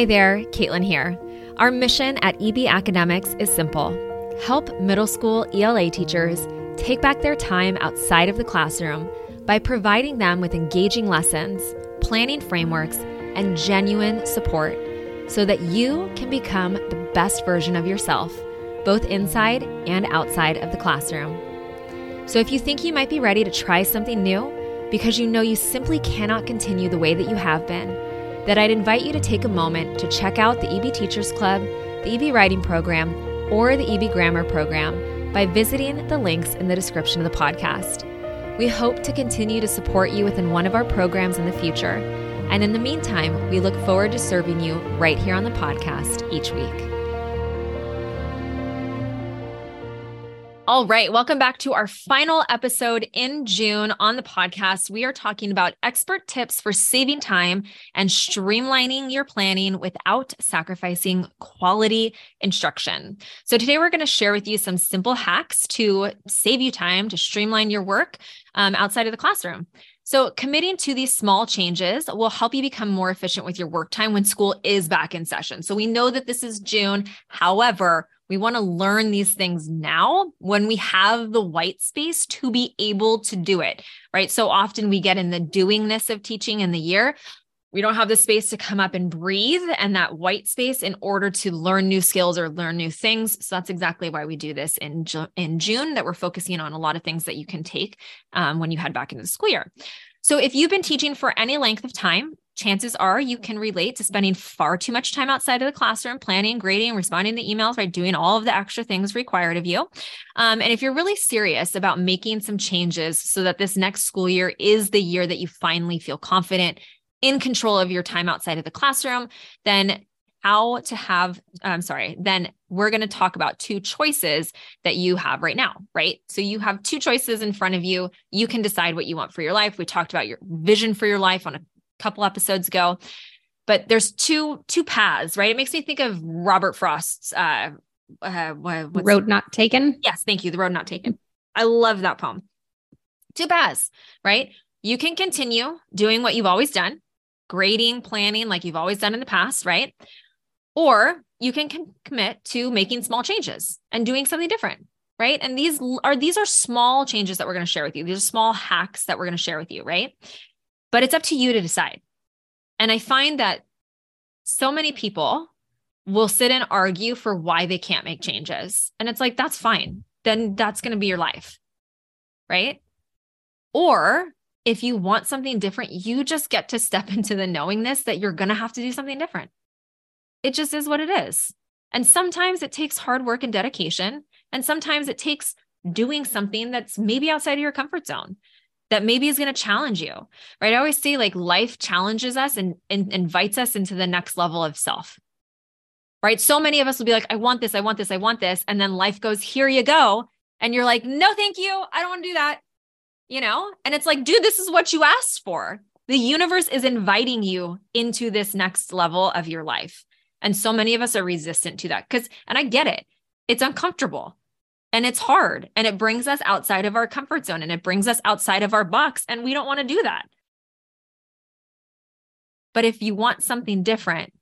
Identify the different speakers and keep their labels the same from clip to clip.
Speaker 1: Hi there, Caitlin here. Our mission at EB Academics is simple help middle school ELA teachers take back their time outside of the classroom by providing them with engaging lessons, planning frameworks, and genuine support so that you can become the best version of yourself, both inside and outside of the classroom. So if you think you might be ready to try something new because you know you simply cannot continue the way that you have been, then I'd invite you to take a moment to check out the EB Teachers Club, the EB Writing Program, or the EB Grammar Program by visiting the links in the description of the podcast. We hope to continue to support you within one of our programs in the future. And in the meantime, we look forward to serving you right here on the podcast each week. All right, welcome back to our final episode in June on the podcast. We are talking about expert tips for saving time and streamlining your planning without sacrificing quality instruction. So, today we're going to share with you some simple hacks to save you time to streamline your work um, outside of the classroom. So, committing to these small changes will help you become more efficient with your work time when school is back in session. So, we know that this is June. However, we want to learn these things now when we have the white space to be able to do it, right? So often we get in the doingness of teaching in the year. We don't have the space to come up and breathe and that white space in order to learn new skills or learn new things. So that's exactly why we do this in, in June, that we're focusing on a lot of things that you can take um, when you head back into the school year. So if you've been teaching for any length of time, chances are you can relate to spending far too much time outside of the classroom, planning, grading, responding to emails, right? Doing all of the extra things required of you. Um, and if you're really serious about making some changes so that this next school year is the year that you finally feel confident in control of your time outside of the classroom, then how to have i'm sorry then we're going to talk about two choices that you have right now right so you have two choices in front of you you can decide what you want for your life we talked about your vision for your life on a couple episodes ago. But there's two two paths, right? It makes me think of Robert Frost's uh,
Speaker 2: uh Road Not Taken.
Speaker 1: Yes, thank you. The Road Not Taken. I love that poem. Two paths, right? You can continue doing what you've always done, grading, planning like you've always done in the past, right? Or you can com- commit to making small changes and doing something different, right? And these are these are small changes that we're going to share with you. These are small hacks that we're going to share with you, right? But it's up to you to decide. And I find that so many people will sit and argue for why they can't make changes. And it's like, that's fine. Then that's going to be your life. Right. Or if you want something different, you just get to step into the knowingness that you're going to have to do something different. It just is what it is. And sometimes it takes hard work and dedication. And sometimes it takes doing something that's maybe outside of your comfort zone that maybe is going to challenge you, right? I always say like life challenges us and, and invites us into the next level of self, right? So many of us will be like, I want this, I want this, I want this. And then life goes, here you go. And you're like, no, thank you. I don't want to do that. You know? And it's like, dude, this is what you asked for. The universe is inviting you into this next level of your life. And so many of us are resistant to that because, and I get it, it's uncomfortable and it's hard and it brings us outside of our comfort zone and it brings us outside of our box. And we don't want to do that. But if you want something different,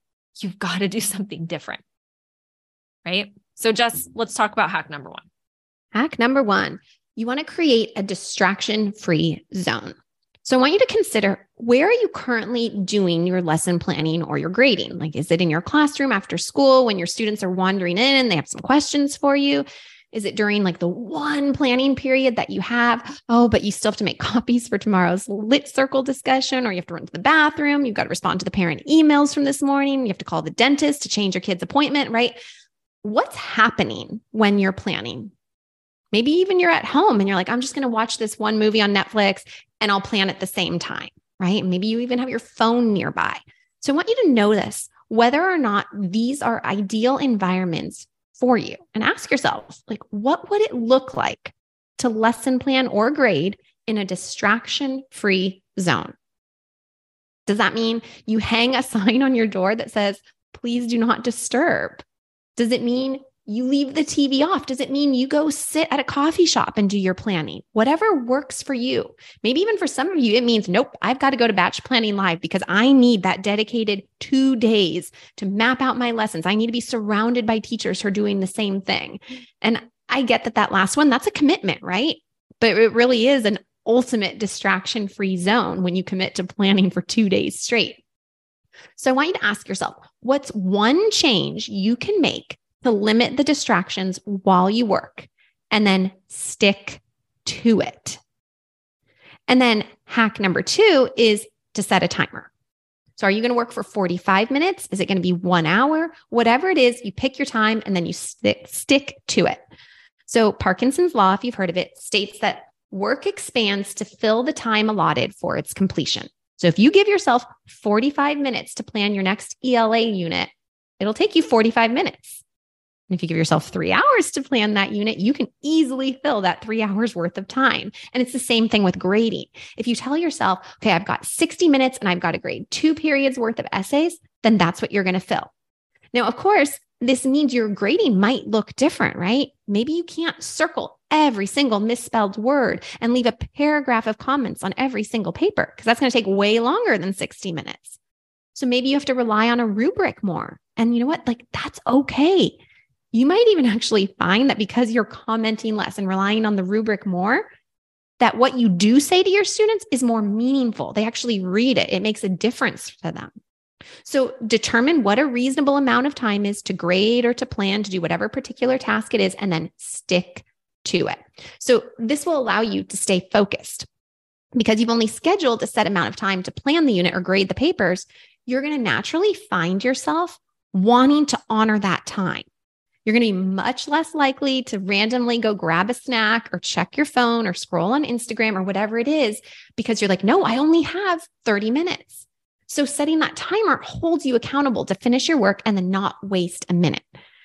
Speaker 1: you've got to do something different. Right. So, just let's talk about hack number one.
Speaker 2: Hack number one you want to create a distraction free zone. So I want you to consider where are you currently doing your lesson planning or your grading? Like, is it in your classroom after school when your students are wandering in and they have some questions for you? Is it during like the one planning period that you have? Oh, but you still have to make copies for tomorrow's lit circle discussion, or you have to run to the bathroom. You've got to respond to the parent emails from this morning. You have to call the dentist to change your kid's appointment, right? What's happening when you're planning? Maybe even you're at home and you're like, I'm just going to watch this one movie on Netflix and I'll plan at the same time, right? Maybe you even have your phone nearby. So I want you to notice whether or not these are ideal environments for you and ask yourself, like, what would it look like to lesson plan or grade in a distraction free zone? Does that mean you hang a sign on your door that says, please do not disturb? Does it mean you leave the TV off? Does it mean you go sit at a coffee shop and do your planning? Whatever works for you. Maybe even for some of you, it means, nope, I've got to go to batch planning live because I need that dedicated two days to map out my lessons. I need to be surrounded by teachers who are doing the same thing. And I get that that last one, that's a commitment, right? But it really is an ultimate distraction free zone when you commit to planning for two days straight. So I want you to ask yourself what's one change you can make to limit the distractions while you work and then stick to it. And then hack number two is to set a timer. So, are you going to work for 45 minutes? Is it going to be one hour? Whatever it is, you pick your time and then you stick, stick to it. So, Parkinson's Law, if you've heard of it, states that work expands to fill the time allotted for its completion. So, if you give yourself 45 minutes to plan your next ELA unit, it'll take you 45 minutes. And if you give yourself three hours to plan that unit, you can easily fill that three hours worth of time. And it's the same thing with grading. If you tell yourself, okay, I've got 60 minutes and I've got to grade two periods worth of essays, then that's what you're going to fill. Now, of course, this means your grading might look different, right? Maybe you can't circle every single misspelled word and leave a paragraph of comments on every single paper because that's going to take way longer than 60 minutes. So maybe you have to rely on a rubric more. And you know what? Like, that's okay you might even actually find that because you're commenting less and relying on the rubric more, that what you do say to your students is more meaningful. They actually read it, it makes a difference to them. So determine what a reasonable amount of time is to grade or to plan to do whatever particular task it is, and then stick to it. So this will allow you to stay focused because you've only scheduled a set amount of time to plan the unit or grade the papers. You're going to naturally find yourself wanting to honor that time. You're going to be much less likely to randomly go grab a snack or check your phone or scroll on Instagram or whatever it is because you're like, no, I only have 30 minutes. So setting that timer holds you accountable to finish your work and then not waste a minute.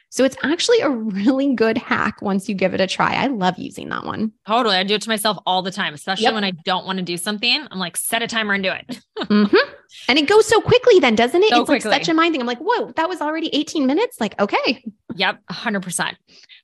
Speaker 2: So it's actually a really good hack once you give it a try. I love using that one.
Speaker 1: Totally. I do it to myself all the time, especially yep. when I don't want to do something. I'm like, set a timer and do it.
Speaker 2: mm-hmm. And it goes so quickly then, doesn't it? So it's quickly. like such a mind thing. I'm like, whoa, that was already 18 minutes. Like, okay.
Speaker 1: Yep. 100%.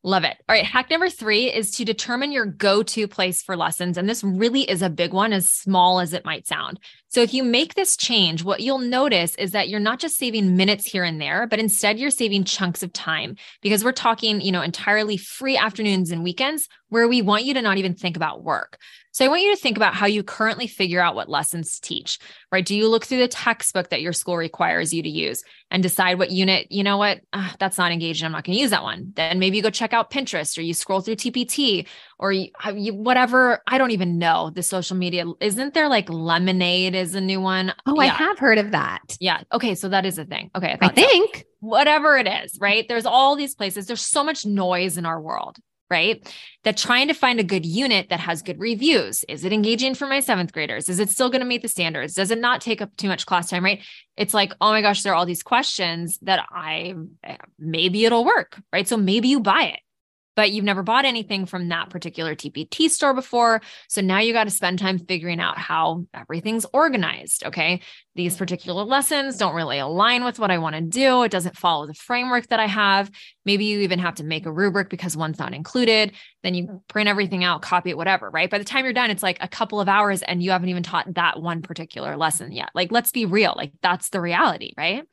Speaker 1: Love it. All right. Hack number three is to determine your go to place for lessons. And this really is a big one, as small as it might sound. So, if you make this change, what you'll notice is that you're not just saving minutes here and there, but instead you're saving chunks of time because we're talking, you know, entirely free afternoons and weekends where we want you to not even think about work. So I want you to think about how you currently figure out what lessons to teach, right? Do you look through the textbook that your school requires you to use and decide what unit, you know what, uh, that's not engaging. I'm not going to use that one. Then maybe you go check out Pinterest or you scroll through TPT or you, you, whatever. I don't even know the social media. Isn't there like Lemon8 is a new one?
Speaker 2: Oh, yeah. I have heard of that.
Speaker 1: Yeah. Okay. So that is a thing. Okay.
Speaker 2: I, I think. So.
Speaker 1: Whatever it is, right? There's all these places. There's so much noise in our world right? That trying to find a good unit that has good reviews. Is it engaging for my seventh graders? Is it still going to meet the standards? Does it not take up too much class time, right? It's like, oh my gosh, there are all these questions that I maybe it'll work, right? So maybe you buy it but you've never bought anything from that particular TPT store before. So now you got to spend time figuring out how everything's organized. Okay. These particular lessons don't really align with what I want to do. It doesn't follow the framework that I have. Maybe you even have to make a rubric because one's not included. Then you print everything out, copy it, whatever, right? By the time you're done, it's like a couple of hours and you haven't even taught that one particular lesson yet. Like, let's be real. Like, that's the reality, right?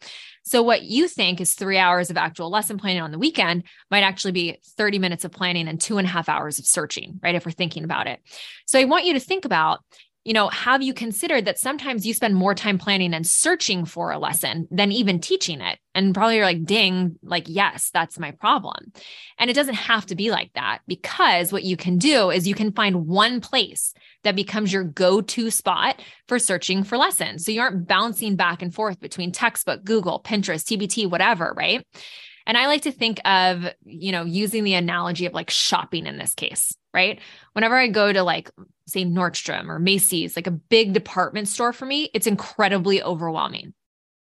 Speaker 1: So, what you think is three hours of actual lesson planning on the weekend might actually be 30 minutes of planning and two and a half hours of searching, right? If we're thinking about it. So, I want you to think about you know, have you considered that sometimes you spend more time planning and searching for a lesson than even teaching it? And probably you're like, ding, like, yes, that's my problem. And it doesn't have to be like that because what you can do is you can find one place that becomes your go to spot for searching for lessons. So you aren't bouncing back and forth between textbook, Google, Pinterest, TPT, whatever, right? And I like to think of, you know, using the analogy of like shopping in this case, right? Whenever I go to like, say, Nordstrom or Macy's, like a big department store for me, it's incredibly overwhelming.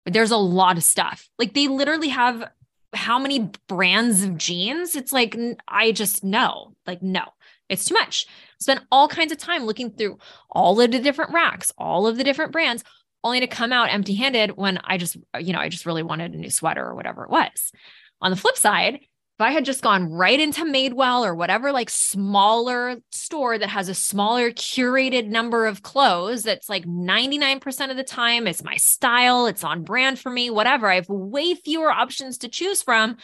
Speaker 1: But there's a lot of stuff. Like they literally have how many brands of jeans? It's like, I just know, like, no, it's too much. Spend all kinds of time looking through all of the different racks, all of the different brands, only to come out empty handed when I just, you know, I just really wanted a new sweater or whatever it was. On the flip side, if I had just gone right into Madewell or whatever, like smaller store that has a smaller curated number of clothes, that's like 99% of the time it's my style, it's on brand for me, whatever. I have way fewer options to choose from.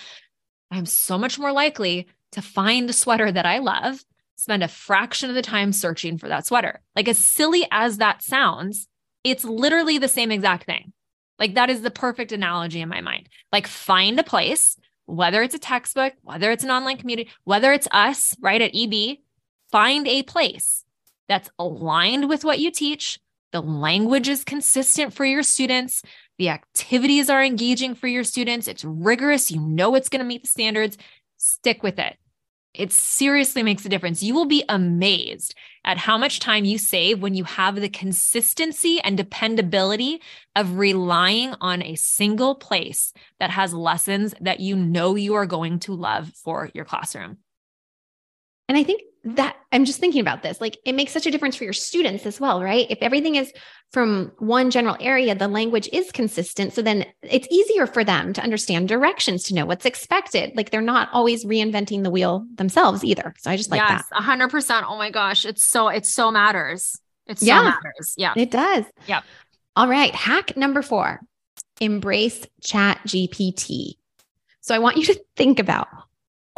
Speaker 1: I'm so much more likely to find a sweater that I love, spend a fraction of the time searching for that sweater. Like, as silly as that sounds, it's literally the same exact thing. Like, that is the perfect analogy in my mind. Like, find a place whether it's a textbook, whether it's an online community, whether it's us, right, at EB, find a place that's aligned with what you teach. The language is consistent for your students. The activities are engaging for your students. It's rigorous. You know it's going to meet the standards. Stick with it. It seriously makes a difference. You will be amazed at how much time you save when you have the consistency and dependability of relying on a single place that has lessons that you know you are going to love for your classroom.
Speaker 2: And I think that I'm just thinking about this. Like it makes such a difference for your students as well, right? If everything is from one general area, the language is consistent. So then it's easier for them to understand directions, to know what's expected. Like they're not always reinventing the wheel themselves either. So I just like that. yes,
Speaker 1: that. hundred percent. Oh my gosh. It's so, it so matters. It so yeah, matters. Yeah.
Speaker 2: It does.
Speaker 1: Yeah.
Speaker 2: All right. Hack number four, embrace chat GPT. So I want you to think about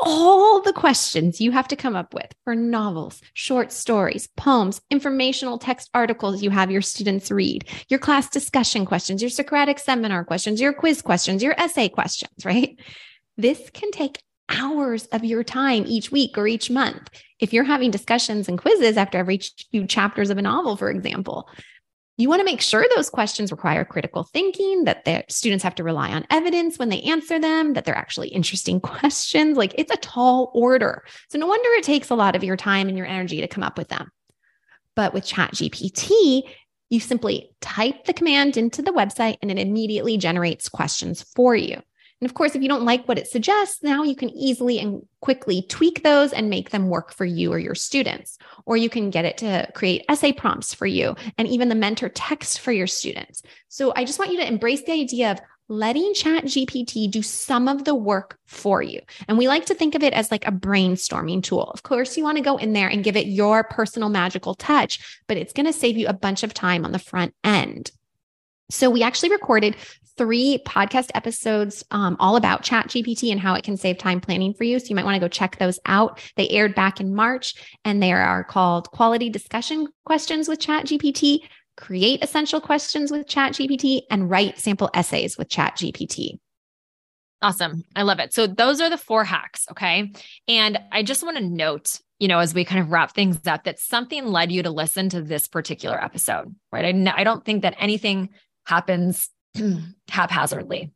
Speaker 2: all the questions you have to come up with for novels, short stories, poems, informational text articles you have your students read, your class discussion questions, your Socratic seminar questions, your quiz questions, your essay questions, right? This can take hours of your time each week or each month. If you're having discussions and quizzes after every few chapters of a novel, for example, you want to make sure those questions require critical thinking, that the students have to rely on evidence when they answer them, that they're actually interesting questions. Like it's a tall order. So no wonder it takes a lot of your time and your energy to come up with them. But with ChatGPT, you simply type the command into the website and it immediately generates questions for you. And of course, if you don't like what it suggests, now you can easily and quickly tweak those and make them work for you or your students. Or you can get it to create essay prompts for you and even the mentor text for your students. So I just want you to embrace the idea of letting Chat GPT do some of the work for you. And we like to think of it as like a brainstorming tool. Of course, you want to go in there and give it your personal magical touch, but it's going to save you a bunch of time on the front end. So we actually recorded three podcast episodes um, all about chat gpt and how it can save time planning for you. So you might want to go check those out. They aired back in march and they are called quality discussion questions with chat gpt create essential questions with chat gpt and write sample essays with chat gpt
Speaker 1: awesome. I love it. So those are the four hacks okay? And i just want to note you know, as we kind of wrap things up, that something led you to listen to this particular episode, right? I, I don't think that anything happens haphazardly.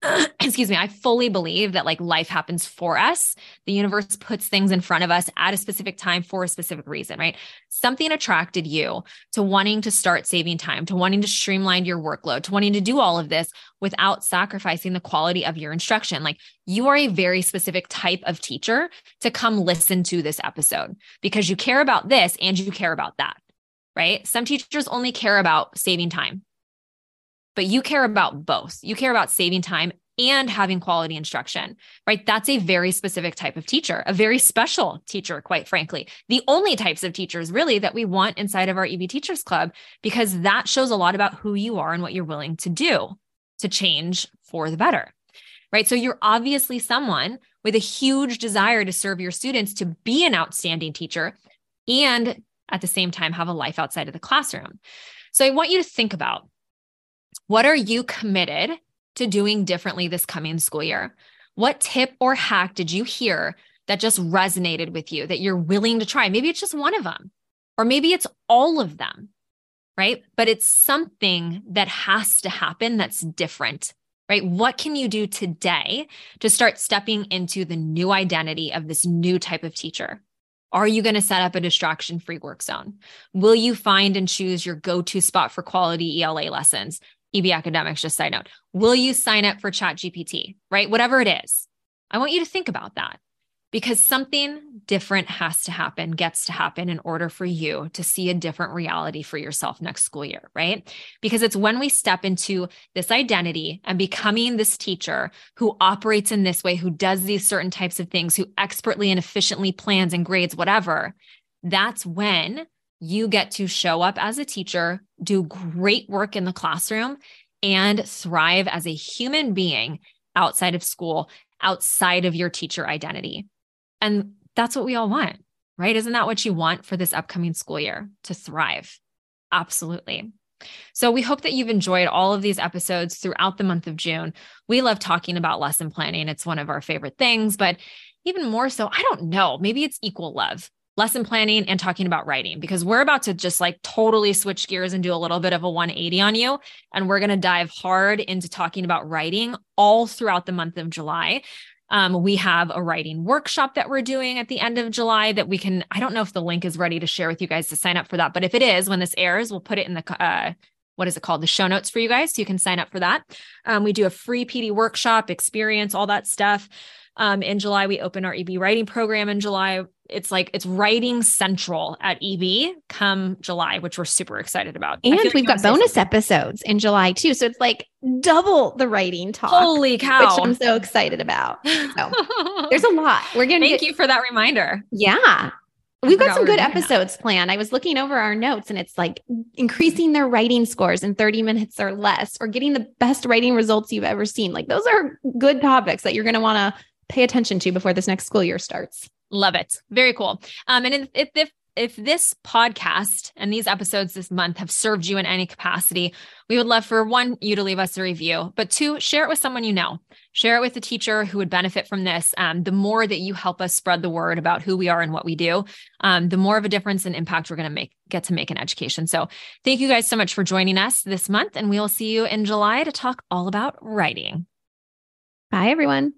Speaker 1: Excuse me. I fully believe that like life happens for us. The universe puts things in front of us at a specific time for a specific reason, right? Something attracted you to wanting to start saving time, to wanting to streamline your workload, to wanting to do all of this without sacrificing the quality of your instruction. Like you are a very specific type of teacher to come listen to this episode because you care about this and you care about that, right? Some teachers only care about saving time but you care about both. You care about saving time and having quality instruction, right? That's a very specific type of teacher, a very special teacher, quite frankly. The only types of teachers really that we want inside of our EB Teachers Club, because that shows a lot about who you are and what you're willing to do to change for the better, right? So you're obviously someone with a huge desire to serve your students, to be an outstanding teacher, and at the same time have a life outside of the classroom. So I want you to think about what are you committed to doing differently this coming school year? What tip or hack did you hear that just resonated with you that you're willing to try? Maybe it's just one of them, or maybe it's all of them, right? But it's something that has to happen that's different, right? What can you do today to start stepping into the new identity of this new type of teacher? Are you going to set up a distraction free work zone? Will you find and choose your go to spot for quality ELA lessons? EB Academics, just side note, will you sign up for Chat GPT, right? Whatever it is. I want you to think about that. because something different has to happen, gets to happen in order for you to see a different reality for yourself next school year, right? Because it's when we step into this identity and becoming this teacher who operates in this way, who does these certain types of things, who expertly and efficiently plans and grades, whatever, that's when you get to show up as a teacher, do great work in the classroom, and thrive as a human being outside of school, outside of your teacher identity. And that's what we all want, right? Isn't that what you want for this upcoming school year to thrive? Absolutely. So, we hope that you've enjoyed all of these episodes throughout the month of June. We love talking about lesson planning, it's one of our favorite things, but even more so, I don't know, maybe it's equal love lesson planning and talking about writing because we're about to just like totally switch gears and do a little bit of a 180 on you. And we're going to dive hard into talking about writing all throughout the month of July. Um, we have a writing workshop that we're doing at the end of July that we can, I don't know if the link is ready to share with you guys to sign up for that, but if it is, when this airs, we'll put it in the, uh, what is it called? The show notes for you guys. So you can sign up for that. Um, we do a free PD workshop experience, all that stuff. Um, in July, we open our EB writing program in July. It's like it's writing central at EB come July, which we're super excited about.
Speaker 2: And we've got bonus episodes in July too. So it's like double the writing talk.
Speaker 1: Holy cow.
Speaker 2: Which I'm so excited about. So there's a lot. We're going to
Speaker 1: Thank get, you for that reminder.
Speaker 2: Yeah. We've got some good episodes that. planned. I was looking over our notes and it's like increasing their writing scores in 30 minutes or less, or getting the best writing results you've ever seen. Like those are good topics that you're going to want to pay attention to before this next school year starts.
Speaker 1: Love it. Very cool. Um, and if, if if this podcast and these episodes this month have served you in any capacity, we would love for one, you to leave us a review, but two, share it with someone you know. Share it with a teacher who would benefit from this. Um, the more that you help us spread the word about who we are and what we do, um, the more of a difference and impact we're going to make, get to make in education. So thank you guys so much for joining us this month, and we will see you in July to talk all about writing.
Speaker 2: Bye, everyone.